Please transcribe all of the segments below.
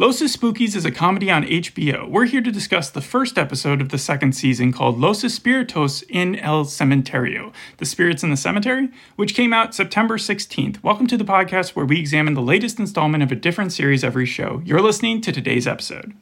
Los Espookys is a comedy on HBO. We're here to discuss the first episode of the second season called Los Espíritus en el Cementerio, The Spirits in the Cemetery, which came out September 16th. Welcome to the podcast where we examine the latest installment of a different series every show. You're listening to today's episode.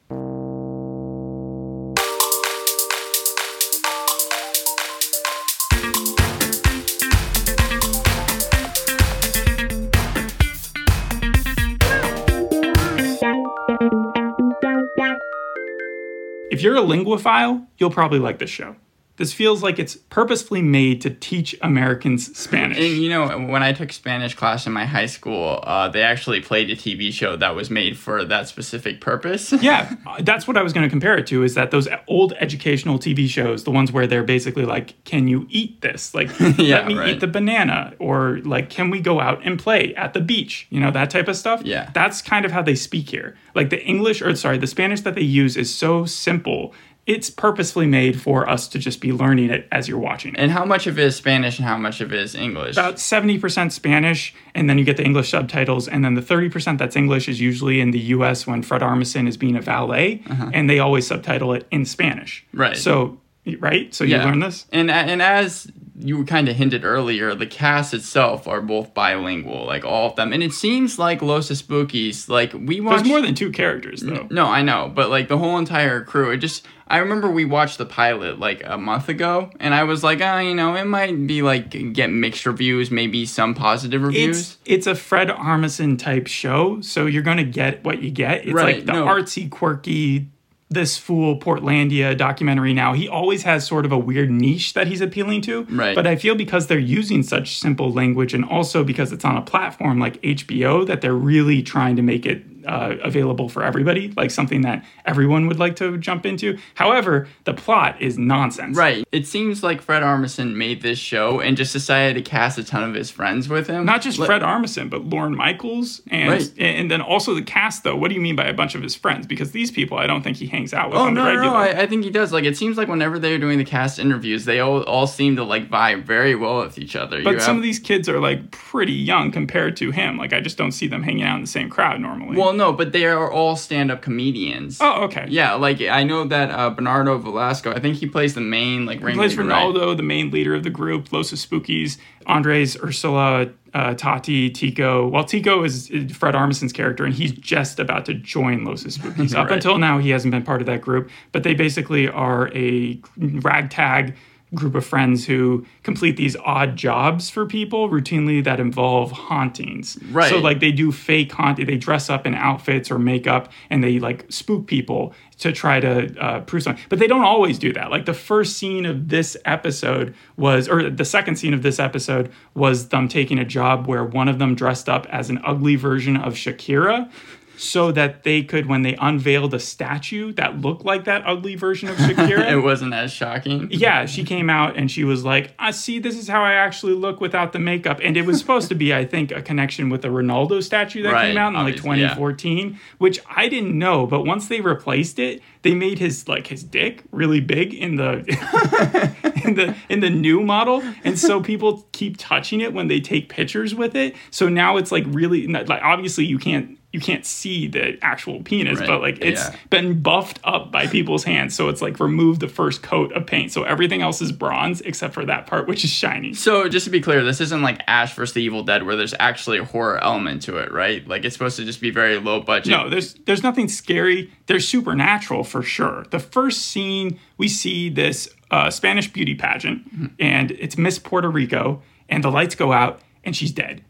You're a linguophile, you'll probably like this show. This feels like it's purposefully made to teach Americans Spanish. And you know, when I took Spanish class in my high school, uh, they actually played a TV show that was made for that specific purpose. yeah, that's what I was going to compare it to. Is that those old educational TV shows, the ones where they're basically like, "Can you eat this?" Like, Yeah, let me right. eat the banana, or like, "Can we go out and play at the beach?" You know, that type of stuff. Yeah. that's kind of how they speak here. Like the English, or sorry, the Spanish that they use is so simple. It's purposefully made for us to just be learning it as you're watching it. And how much of it is Spanish and how much of it is English? about 70% Spanish, and then you get the English subtitles, and then the 30% that's English is usually in the US when Fred Armisen is being a valet, and they always subtitle it in Spanish. Uh-huh. Right. So, right? So you Yeah. learn this? And and as you kind of hinted earlier, the cast itself are both bilingual, like all of them. And it seems like Los Espookys, like we watched. There's more than two characters, though. No, I know, but like the whole entire crew, it just. I remember we watched the pilot like a month ago, and I was like, oh, you know, it might be like get mixed reviews, maybe some positive reviews. It's it's a Fred Armisen type show, so you're gonna get what you get. It's Right, like the no. artsy, quirky, this fool Portlandia documentary. Now he always has sort of a weird niche that he's appealing to. Right. But I feel because they're using such simple language, and also because it's on a platform like HBO, that they're really trying to make it. Uh, available for everybody, like something that everyone would like to jump into. However, the plot is nonsense. Right. It seems like Fred Armisen made this show and just decided to cast a ton of his friends with him. Not just Like- Fred Armisen, but Lorne Michaels, and Right. and then also the cast. Though, what do you mean by a bunch of his friends? Because these people, I don't think he hangs out with Oh no, no! I, I think he does. Like, it seems like whenever they're doing the cast interviews, they all, all seem to like vibe very well with each other. but You some have- of these kids are like pretty young compared to him. Like I just don't see them hanging out in the same crowd normally. well, no, but they are all stand-up comedians. oh, okay. Yeah, like I know that uh, Bernardo Velasco. I think he plays the main like He plays right? Ronaldo, the main leader of the group. Los Espookys, Andres, Ursula, uh, Tati, Tico. Well, Tico is is Fred Armisen's character, and he's just about to join Los Espookys. Up Right. until now, he hasn't been part of that group, but they basically are a ragtag group of friends who complete these odd jobs for people routinely that involve hauntings. Right. So like they do fake haunting. They dress up in outfits or makeup and they like spook people to try to uh, prove something. But they don't always do that. Like the first scene of this episode was, or the second scene of this episode was them taking a job where one of them dressed up as an ugly version of Shakira. So that they could, when they unveiled a statue that looked like that ugly version of Shakira, It wasn't as shocking. yeah, she came out and she was like, "I see. This is how I actually look without the makeup." And it was supposed to be, I think, a connection with the Ronaldo statue that Right, came out in like obviously, yeah. 2014, which I didn't know. But once they replaced it, they made his like his dick really big in the in the in the new model, and so people keep touching it when they take pictures with it. So now it's like really like obviously you can't. You can't see the actual penis, Right, but like it's yeah. been buffed up by people's hands. So it's like removed the first coat of paint. So everything else is bronze except for that part, which is shiny. So just to be clear, this isn't like Ash vs. the Evil Dead where there's actually a horror element to it, right? Like it's supposed to just be very low budget. No, there's there's nothing scary. There's supernatural for sure. The first scene we see this uh, Spanish beauty pageant, Mm-hmm. and it's Miss Puerto Rico, and the lights go out, and she's dead.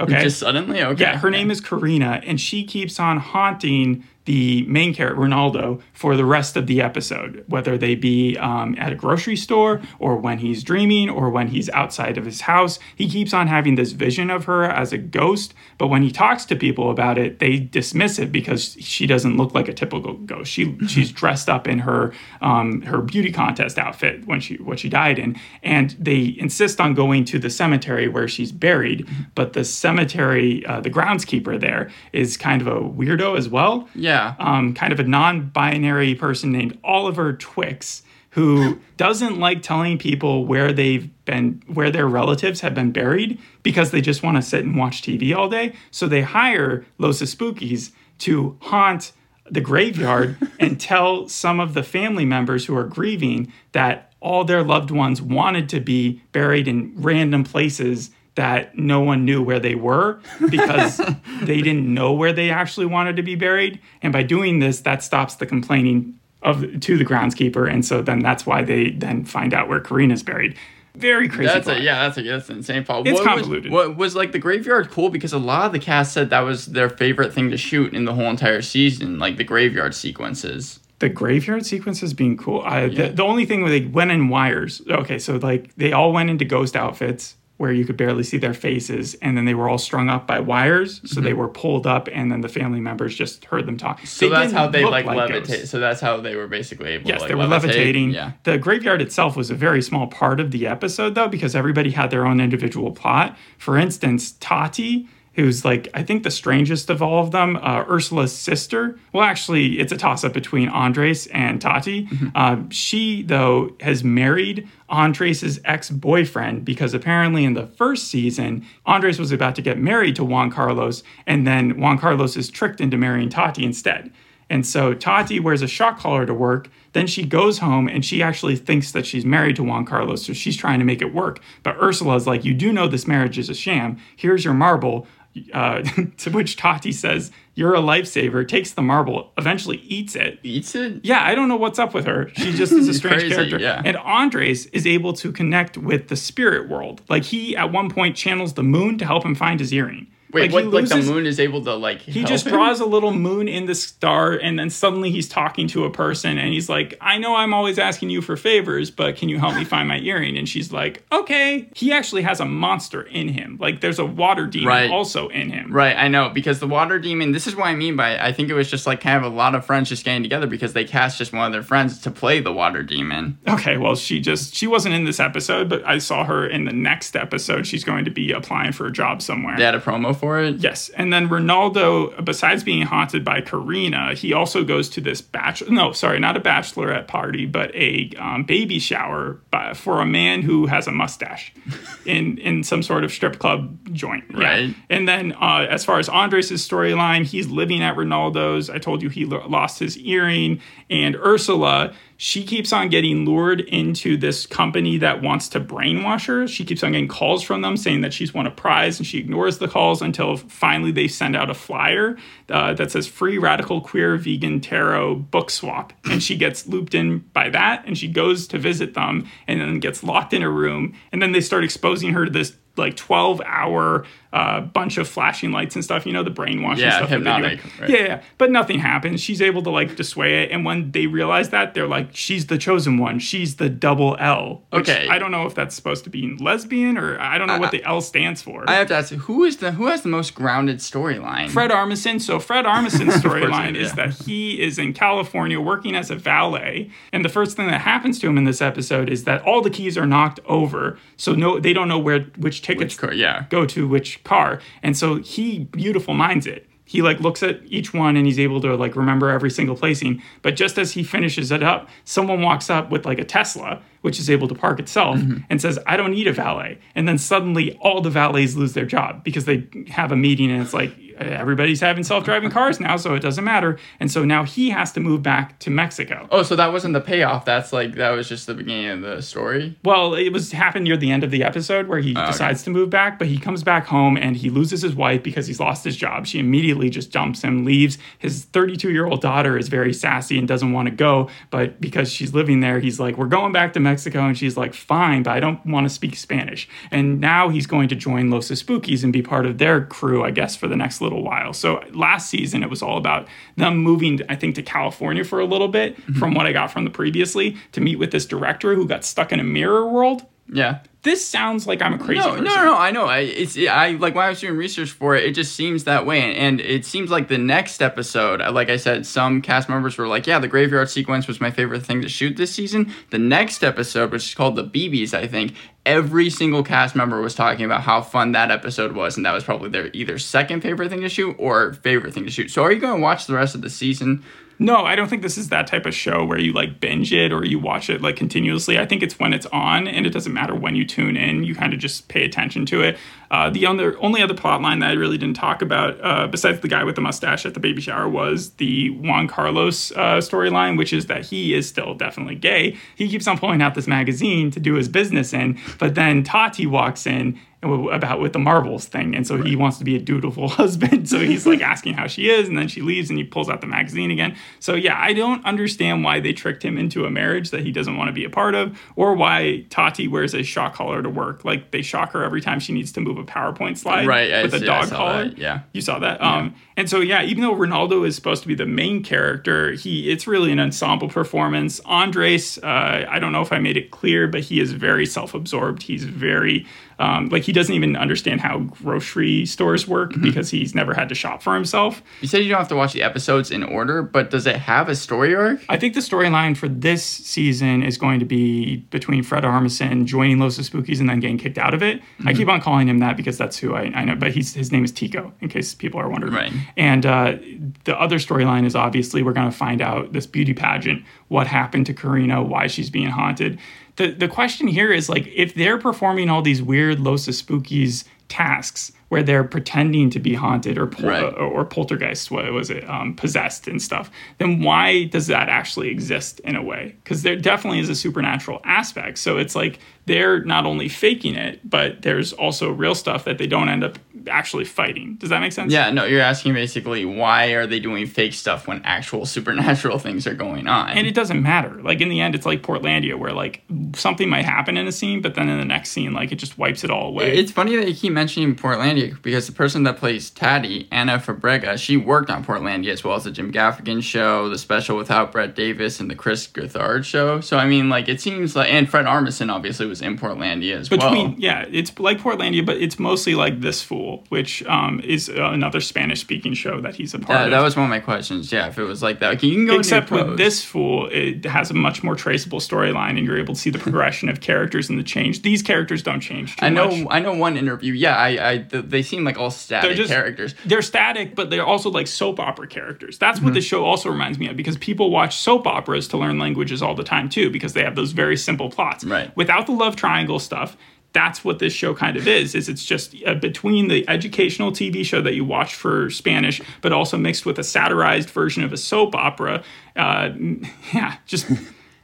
Okay, Just suddenly, okay. Yeah, her name is Karina, and she keeps on haunting the main character, Ronaldo, for the rest of the episode, whether they be um, at a grocery store or when he's dreaming or when he's outside of his house. He keeps on having this vision of her as a ghost, but when he talks to people about it, they dismiss it because she doesn't look like a typical ghost. She she's dressed up in her um, her beauty contest outfit when she what she died in, and they insist on going to the cemetery where she's buried. But the cemetery, uh, the groundskeeper there is kind of a weirdo as well Yeah. Um, kind of a non-binary person named Oliver Twix who doesn't like telling people where they've been where their relatives have been buried because they just want to sit and watch TV all day. So they hire Los Espookys to haunt the graveyard and tell some of the family members who are grieving that all their loved ones wanted to be buried in random places that no one knew where they were because they didn't know where they actually wanted to be buried. And by doing this, that stops the complaining of to the groundskeeper, and so then that's why they then find out where Karina's buried. Very crazy. That's plot. a yeah, that's a that's an insane plot. It's what convoluted. Was, what was like the graveyard cool because a lot of the cast said that was their favorite thing to shoot in the whole entire season, like the graveyard sequences. the graveyard sequences being cool. I, the, the only thing where they went in wires. Okay, so like they all went into ghost outfits where you could barely see their faces, and then they were all strung up by wires, so they were pulled up, and then the family members just heard them talk. Mm-hmm. So that's how they like, levitate. ghosts. So that's how they were basically able Yes, to like they were levitate. levitating. Yeah. The graveyard itself was a very small part of the episode, though, because everybody had their own individual plot. For instance, Tati, who's like, I think the strangest of all of them, uh, Ursula's sister. Well, actually, it's a toss up between Andres and Tati. Uh, she, though, has married Andres's ex boyfriend because apparently in the first season, Andres was about to get married to Juan Carlos, and then Juan Carlos is tricked into marrying Tati instead. And so Tati wears a shock collar to work. Then she goes home and she actually thinks that she's married to Juan Carlos. So she's trying to make it work. But Ursula's like, You do know this marriage is a sham. Here's your marble. Uh, to which Tati says, You're a lifesaver, takes the marble, eventually eats it. Eats it. Yeah, I don't know what's up with her. She just is a strange Crazy, character. yeah. And Andres is able to connect with the spirit world. Like he at one point channels the moon to help him find his earring. Wait, he what? Like the moon is able to like. he just draws a little moon in the star, and then suddenly he's talking to a person, and he's like, I know I'm always asking you for favors, but can you help me find my earring? And she's like, Okay. He actually has a monster in him. Like, there's a water demon Right. also in him. Right, I know because the water demon. This is what I mean by I think it was just like kind of a lot of friends just getting together because they cast just one of their friends to play the water demon. Okay, well, she just, she wasn't in this episode, but I saw her in the next episode. She's going to be applying for a job somewhere. They had a promo for it. Yes, and then Ronaldo, besides being haunted by Karina, he also goes to this bachelor. No, sorry, not a bachelorette party, but a um, baby shower by, for a man who has a mustache in in some sort of strip club joint. Yeah. Right. And then, uh, as far as Andres' storyline, he's living at Ronaldo's. I told you he lo- lost his earring, and Ursula. She keeps on getting lured into this company that wants to brainwash her. She keeps on getting calls from them saying that she's won a prize, and she ignores the calls until finally they send out a flyer uh, that says "Free Radical Queer Vegan Tarot Book Swap," and she gets looped in by that, and she goes to visit them, and then gets locked in a room, and then they start exposing her to this like 12 hour uh, bunch of flashing lights and stuff you know the brainwashing Yeah, stuff that hypnotic, right. yeah, yeah but nothing happens she's able to like dissuade it and when they realize that they're like she's the chosen one she's the double l Okay. i don't know if that's supposed to be lesbian or i don't know what the l stands for I have to ask, who is the who has the most grounded storyline? Fred Armisen. So Fred Armisen's storyline yeah. is that he is in California working as a valet, and the first thing that happens to him in this episode is that all the keys are knocked over, so no, they don't know where which tickets car- yeah. go to which car, and so he beautiful minds it. He like looks at each one and he's able to like remember every single placing. But just as he finishes it up, someone walks up with like a Tesla, which is able to park itself, mm-hmm. and says, "I don't need a valet." And then suddenly all the valets lose their job because they have a meeting and it's like Uh, everybody's having self-driving cars now, so it doesn't matter. And so now he has to move back to Mexico. Oh, so that wasn't the payoff. That's like that was just the beginning of the story. Well, it was happened near the end of the episode where he ah, decides to move back, but he comes back home and he loses his wife because he's lost his job. She immediately just dumps him, leaves. His 32 year old daughter is very sassy and doesn't want to go, but because she's living there, he's like, We're going back to Mexico. And she's like, Fine, but I don't want to speak Spanish. And now he's going to join Los Espookys and be part of their crew, I guess, for the next little while. So last season, it was all about them moving, I think, to California for a little bit, mm-hmm. from what I got from the previously, to meet with this director who got stuck in a mirror world. Yeah. This sounds like I'm a crazy No, person. no, no, no. I know. I it's I like when I was doing research for it, it just seems that way, and it seems like the next episode, uh, like I said, some cast members were like, "Yeah, the graveyard sequence was my favorite thing to shoot this season." The next episode, which is called the BBs, I think, every single cast member was talking about how fun that episode was, and that was probably their either second favorite thing to shoot or favorite thing to shoot. So, are you going to watch the rest of the season? No, I don't think this is that type of show where you like binge it or you watch it like continuously. I think it's when it's on, and it doesn't matter when you tune in. You kind of just pay attention to it. Uh, the other, only other plot line that I really didn't talk about, uh, besides the guy with the mustache at the baby shower, was the Juan Carlos uh, storyline, which is that he is still definitely gay. He keeps on pulling out this magazine to do his business in, but then Tati walks in about with the marbles thing. And so he wants to be a dutiful husband. So he's like asking how she is and then she leaves and he pulls out the magazine again. So yeah i don't understand why they tricked him into a marriage that he doesn't want to be a part of or why tati wears a shock collar to work. Like they shock her every time she needs to move a powerpoint slide right with a yeah, dog collar. that. yeah. You saw that? Yeah. um and so yeah even though ronaldo is supposed to be the main character he it's really an ensemble performance. Andres uh, i don't know if i made it clear but he is very self-absorbed. He's very um, like he doesn't even understand how grocery stores work mm-hmm. because he's never had to shop for himself. You said you don't have to watch the episodes in order, but does it have a story arc? I think the storyline for this season is going to be between Fred Armisen joining Los Espookys and then getting kicked out of it. Mm-hmm. I keep on calling him that because that's who I, I, know, but he's his name is Tico, in case people are wondering. Right. And uh, the other storyline is obviously we're going to find out this beauty pageant, what happened to Karina, why she's being haunted the the question here is like if they're performing all these weird Los Espookys tasks where they're pretending to be haunted or pol- right. or, or, poltergeist, what was it, um, possessed and stuff, then why does that actually exist in a way? Because there definitely is a supernatural aspect. So it's like they're not only faking it, but there's also real stuff that they don't end up actually fighting. Does that make sense? Yeah, no, you're asking basically why are they doing fake stuff when actual supernatural things are going on? And it doesn't matter. Like in the end, it's like Portlandia, where like something might happen in a scene, but then in the next scene, like it just wipes it all away. It's funny that you keep mentioning Portlandia because the person that plays Tati, Ana Fabrega, she worked on Portlandia as well as the Jim Gaffigan show, the special without Brett Davis, and the Chris Gethard show. So I mean, like it seems like, and Fred Armisen obviously was in Portlandia as Between, well. Yeah, it's like Portlandia, but it's mostly like This Fool, which um, is another Spanish speaking show that he's a part that, of. That was one of my questions. Yeah, if it was like that, okay, you can go. Except with This Fool, it has a much more traceable storyline, and you're able to see the progression of characters and the change. These characters don't change. I know. Much. I know one interview. Yeah, I, I they seem like all static they're just, characters. They're static, but they're also like soap opera characters. That's mm-hmm. what the show also reminds me of because people watch soap operas to learn languages all the time too, because they have those very simple plots. Right. Without the love triangle stuff, that's what this show kind of is is it's just uh, between the educational tv show that you watch for spanish but also mixed with a satirized version of a soap opera uh, yeah just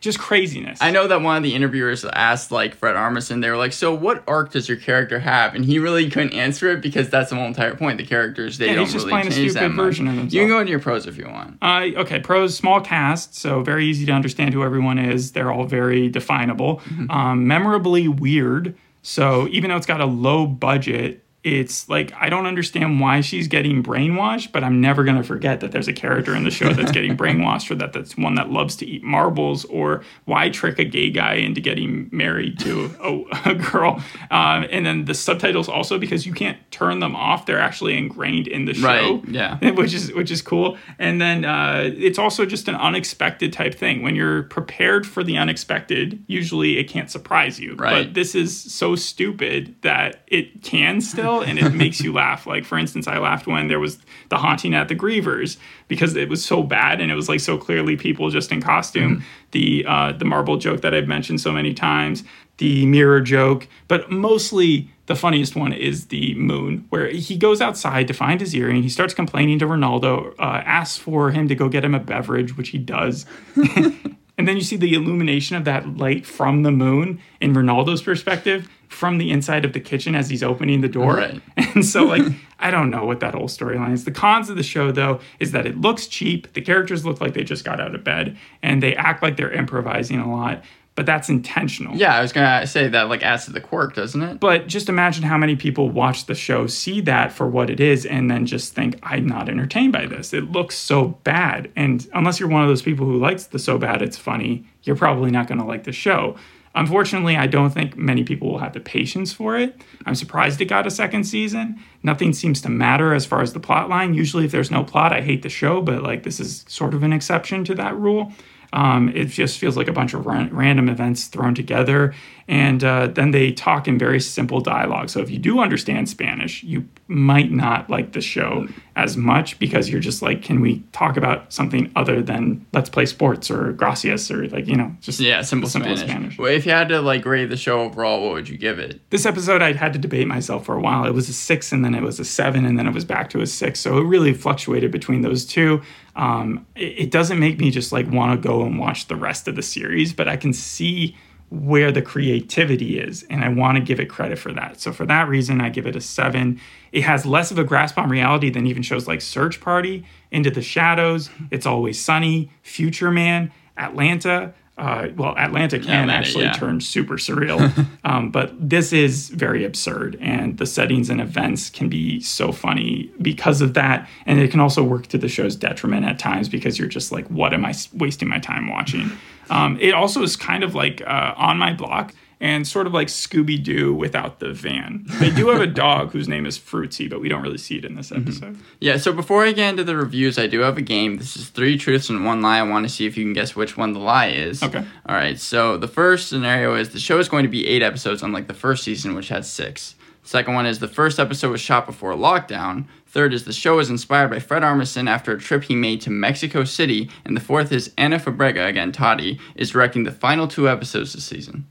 just craziness. I know that one of the interviewers asked like Fred Armisen, they were like, "So what arc does your character have?" And he really couldn't answer it because that's the whole entire point. The characters they yeah, don't really change a stupid version much. of himself. You can go into your pros if you want. Uh, okay, pros, small cast, so very easy to understand who everyone is. They're all very definable, mm-hmm. um, memorably weird. So even though it's got a low budget, it's like I don't understand why she's getting brainwashed, but I'm never gonna forget that there's a character in the show that's getting brainwashed, or that that's one that loves to eat marbles, or why trick a gay guy into getting married to a, a girl. Um, and then the subtitles also because you can't turn them off; they're actually ingrained in the show, right? Yeah, which is which is cool. And then uh, it's also just an unexpected type thing. When you're prepared for the unexpected, usually it can't surprise you. Right. But this is so stupid that it can still and it makes you laugh. Like for instance, I laughed when there was the haunting at the Grievers because it was so bad and it was like so clearly people just in costume. Mm-hmm. The uh, the marble joke that I've mentioned so many times, the mirror joke, but mostly the funniest one is the moon, where he goes outside to find his earring. He starts complaining to Ronaldo, uh, asks for him to go get him a beverage, which he does. and then you see the illumination of that light from the moon in Ronaldo's perspective from the inside of the kitchen as he's opening the door. Right. And so, like, I don't know what that whole storyline is. The cons of the show, though, is that it looks cheap. The characters look like they just got out of bed, and they act like they're improvising a lot. But that's intentional. Yeah, I was gonna say that like adds to the quirk, doesn't it? But just imagine how many people watch the show, see that for what it is, and then just think, I'm not entertained by this. It looks so bad. And unless you're one of those people who likes the so bad it's funny, you're probably not gonna like the show. Unfortunately, I don't think many people will have the patience for it. I'm surprised it got a second season. Nothing seems to matter as far as the plot line. Usually, if there's no plot, I hate the show, but like this is sort of an exception to that rule. Um, it just feels like a bunch of ran- random events thrown together. And uh, then they talk in very simple dialogue. So if you do understand Spanish, you might not like the show as much because you're just like, can we talk about something other than let's play sports or gracias or like, you know, just Yeah, simple, simple Spanish. Spanish. Well, if you had to like rate the show overall, what would you give it? This episode, I had to debate myself for a while. It was a six, and then it was a seven, and then it was back to a six. So it really fluctuated between those two. Um, it, it doesn't make me just like want to go and watch the rest of the series, but I can see where the creativity is, and I want to give it credit for that. So for that reason, I give it a seven. It has less of a grasp on reality than even shows like Search Party, Into the Shadows, It's Always Sunny, Future Man, Atlanta. Uh, well, Atlanta can actually yeah. turn super surreal, um, but this is very absurd, and the settings and events can be so funny because of that, and it can also work to the show's detriment at times because you're just like, what am I wasting my time watching? Um, it also is kind of like uh, on my block and sort of like Scooby Doo without the van. They do have a dog whose name is Fruitsy, but we don't really see it in this mm-hmm. episode. Yeah, so before I get into the reviews, I do have a game. This is three truths and one lie. I want to see if you can guess which one the lie is. Okay. All right, so the first scenario is the show is going to be eight episodes, unlike the first season, which had six. Second one is the first episode was shot before lockdown. Third is the show was inspired by Fred Armisen after a trip he made to Mexico City. And the fourth is Ana Fabrega, again Tati, is directing the final two episodes this season.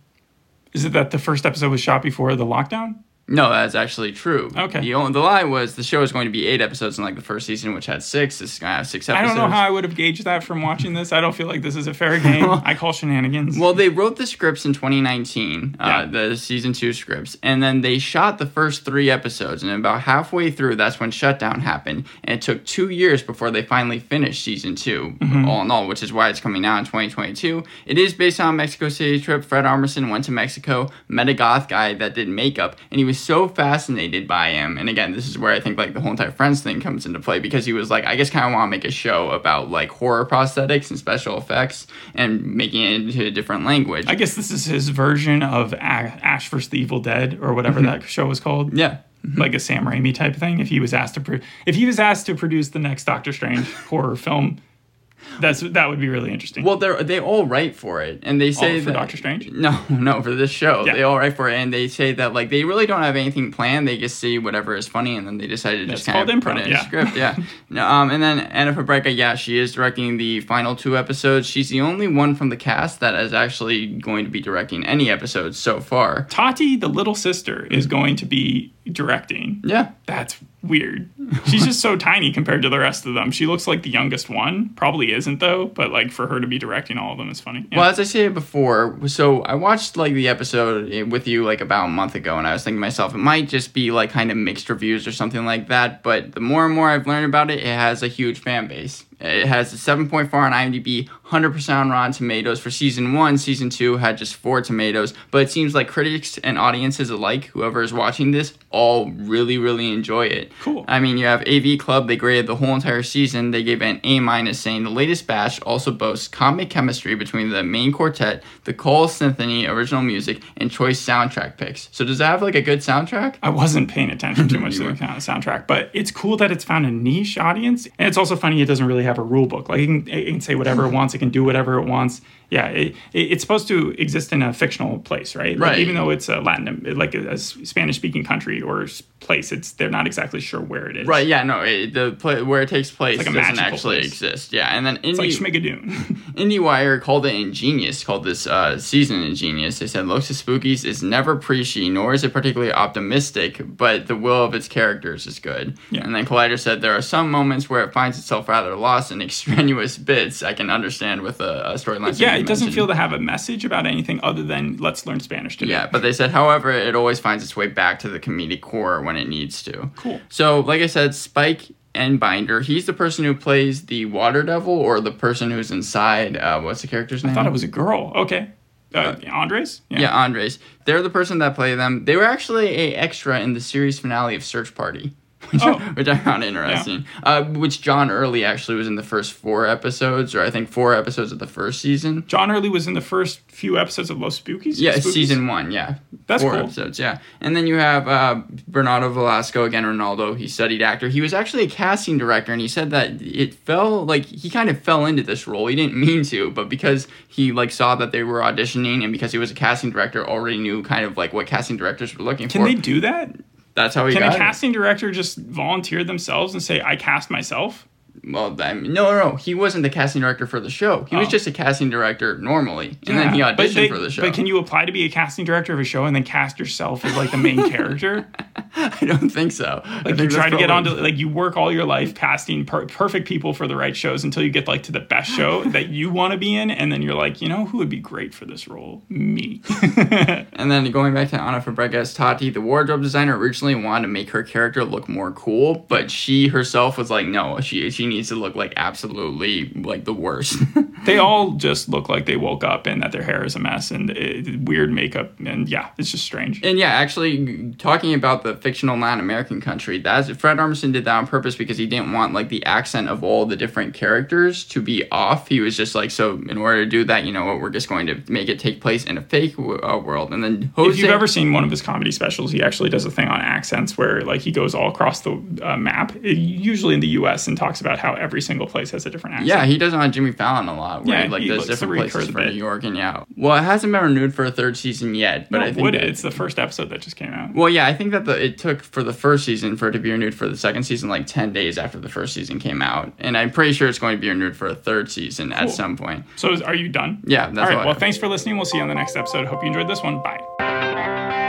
Is it that the first episode was shot before the lockdown? No, that's actually true. Okay. The, only, the lie was the show is going to be eight episodes, in like the first season, which had six. This is going to have six I don't know how I would have gauged that from watching this. I don't feel like this is a fair game. I call shenanigans. Well, they wrote the scripts in 2019, Yeah. uh, the season two scripts, and then they shot the first three episodes. And about halfway through, that's when shutdown happened. And it took two years before they finally finished season 2 Mm-hmm. all in all, which is why it's coming out in 2022. It is based on a Mexico City trip. Fred Armisen went to Mexico, met a goth guy that did makeup, and he was so fascinated by him. And again, this is where I think like the whole entire Friends thing comes into play because he was like, I just kind of want to make a show about like horror prosthetics and special effects and making it into a different language. I guess this is his version of A- Ash vs. the Evil Dead or whatever that mm-hmm. show was called. yeah. Mm-hmm. Like a Sam Raimi type thing. If he was asked to, pro- if he was asked to produce the next Doctor Strange horror film, that's that would be really interesting. Well, they they all write for it, and they say for that Doctor Strange? No, no, for this show, Yeah. they all write for it, and they say that like they really don't have anything planned. They just see whatever is funny, and then they decide to just That's kind of called put it in yeah. script. Yeah. no, um, and then Ana Fabrega, yeah, she is directing the final two episodes. She's the only one from the cast that is actually going to be directing any episodes so far. Tati, the little sister, is going to be directing. Yeah. That's weird. She's just so tiny compared to the rest of them. She looks like the youngest one. Probably isn't though, but like for her to be directing all of them is funny. Yeah. Well, as I said before, so I watched like the episode eh, with you like about a month ago, and I was thinking to myself, it might just be like kind of mixed reviews or something like that. But the more and more I've learned about it, it has a huge fan base. It has a 7.4 on IMDb, 100% on Rotten Tomatoes for season one. Season two had just four tomatoes, but it seems like critics and audiences alike, whoever is watching this, all really, really enjoy it. Cool. I mean, you have AV Club. They graded the whole entire season. They gave it an A minus, saying the latest batch also boasts comic chemistry between the main quartet, the Cole Symphony original music, and choice soundtrack picks. So does that have like a good soundtrack? I wasn't paying attention too much to the soundtrack, but it's cool that it's found a niche audience, and it's also funny it doesn't really have a rule book. Like it can, it can say whatever it wants, it can do whatever it wants. Yeah, it, it, it's supposed to exist in a fictional place, right? Like, Right. Even though it's a Latin, like a, Spanish speaking country or place, it's they're not exactly sure where it is. Right. Yeah. No. It, the pla where it takes place like doesn't actually place. exist. Yeah. And then It's like Indie Schmigadoon. IndieWire called it ingenious. Called this uh, season ingenious. They said of Espookys is never preachy, nor is it particularly optimistic, but the will of its characters is good. Yeah. And then Collider said there are some moments where it finds itself rather lost in extraneous bits. I can understand with a, a storyline. yeah, it doesn't mentioned. feel to have a message about anything other than let's learn Spanish today. Yeah, but they said, however, it always finds its way back to the comedic core when it needs to. Cool. So, like I said, Spike Einbinder, he's the person who plays the Water Devil or the person who's inside. Uh, what's the character's name? I thought it was a girl. Okay. Uh, Andres? Yeah, Andres. They're the person that play them. They were actually a extra in the series finale of Search Party. which, Oh. which I found interesting. Uh, which John Early actually was in the first four episodes, or I think four episodes of the first season. John Early was in the first few episodes of Los Espookys. Yeah, Espookys? season one. Yeah, That's four cool. episodes. Yeah, and then you have uh, Bernardo Velasco again. Ronaldo. He studied actor. He was actually a casting director, and he said that it fell like he kind of fell into this role. He didn't mean to, but because he like saw that they were auditioning, and because he was a casting director, already knew kind of like what casting directors were looking Can for. Can they do that? That's how he Can a it. casting director just volunteer themselves and say, "I cast myself"? Well, I mean, no, no, no. He wasn't the casting director for the show. He was Oh. just a casting director normally, and then he Yeah, auditioned they- for the show. But can you apply to be a casting director of a show and then cast yourself as like the main character? I don't think so. Like think you try to get onto like you work all your life casting per- perfect people for the right shows until you get like to the best show that you want to be in, and then you're like, you know, who would be great for this role? Me. And then going back to Ana Fabrega's Tati, the wardrobe designer originally wanted to make her character look more cool, but she herself was like, no, she she needs to look like absolutely like the worst. they all just look like they woke up and that their hair is a mess and uh, weird makeup, and yeah, it's just strange. and yeah, actually talking about the fictional non-American country, that's Fred Armisen did that on purpose because he didn't want like the accent of all the different characters to be off. He was just like, so in order to do that, you know what, we're just going to make it take place in a fake w- uh, world. And then Jose, If you've ever seen one of his comedy specials, he actually does a thing on accents where like he goes all across the uh, map, uh, usually in the U.S., and talks about how every single place has a different accent. Yeah, he does it on Jimmy Fallon a lot. Where Yeah, he, like he does different places for. New York and yeah. Well, it hasn't been renewed for a third season yet, but But I think would that- it? It's the first episode that just came out. Well, yeah, I think that the, it took for the first season for it to be renewed for the second season like ten days after the first season came out, and I'm pretty sure it's going to be renewed for a third season at some point. So is, are you done? Yeah, that's all right. Well, thanks for listening. We'll see you on the next episode. Hope you enjoyed this one. Bye.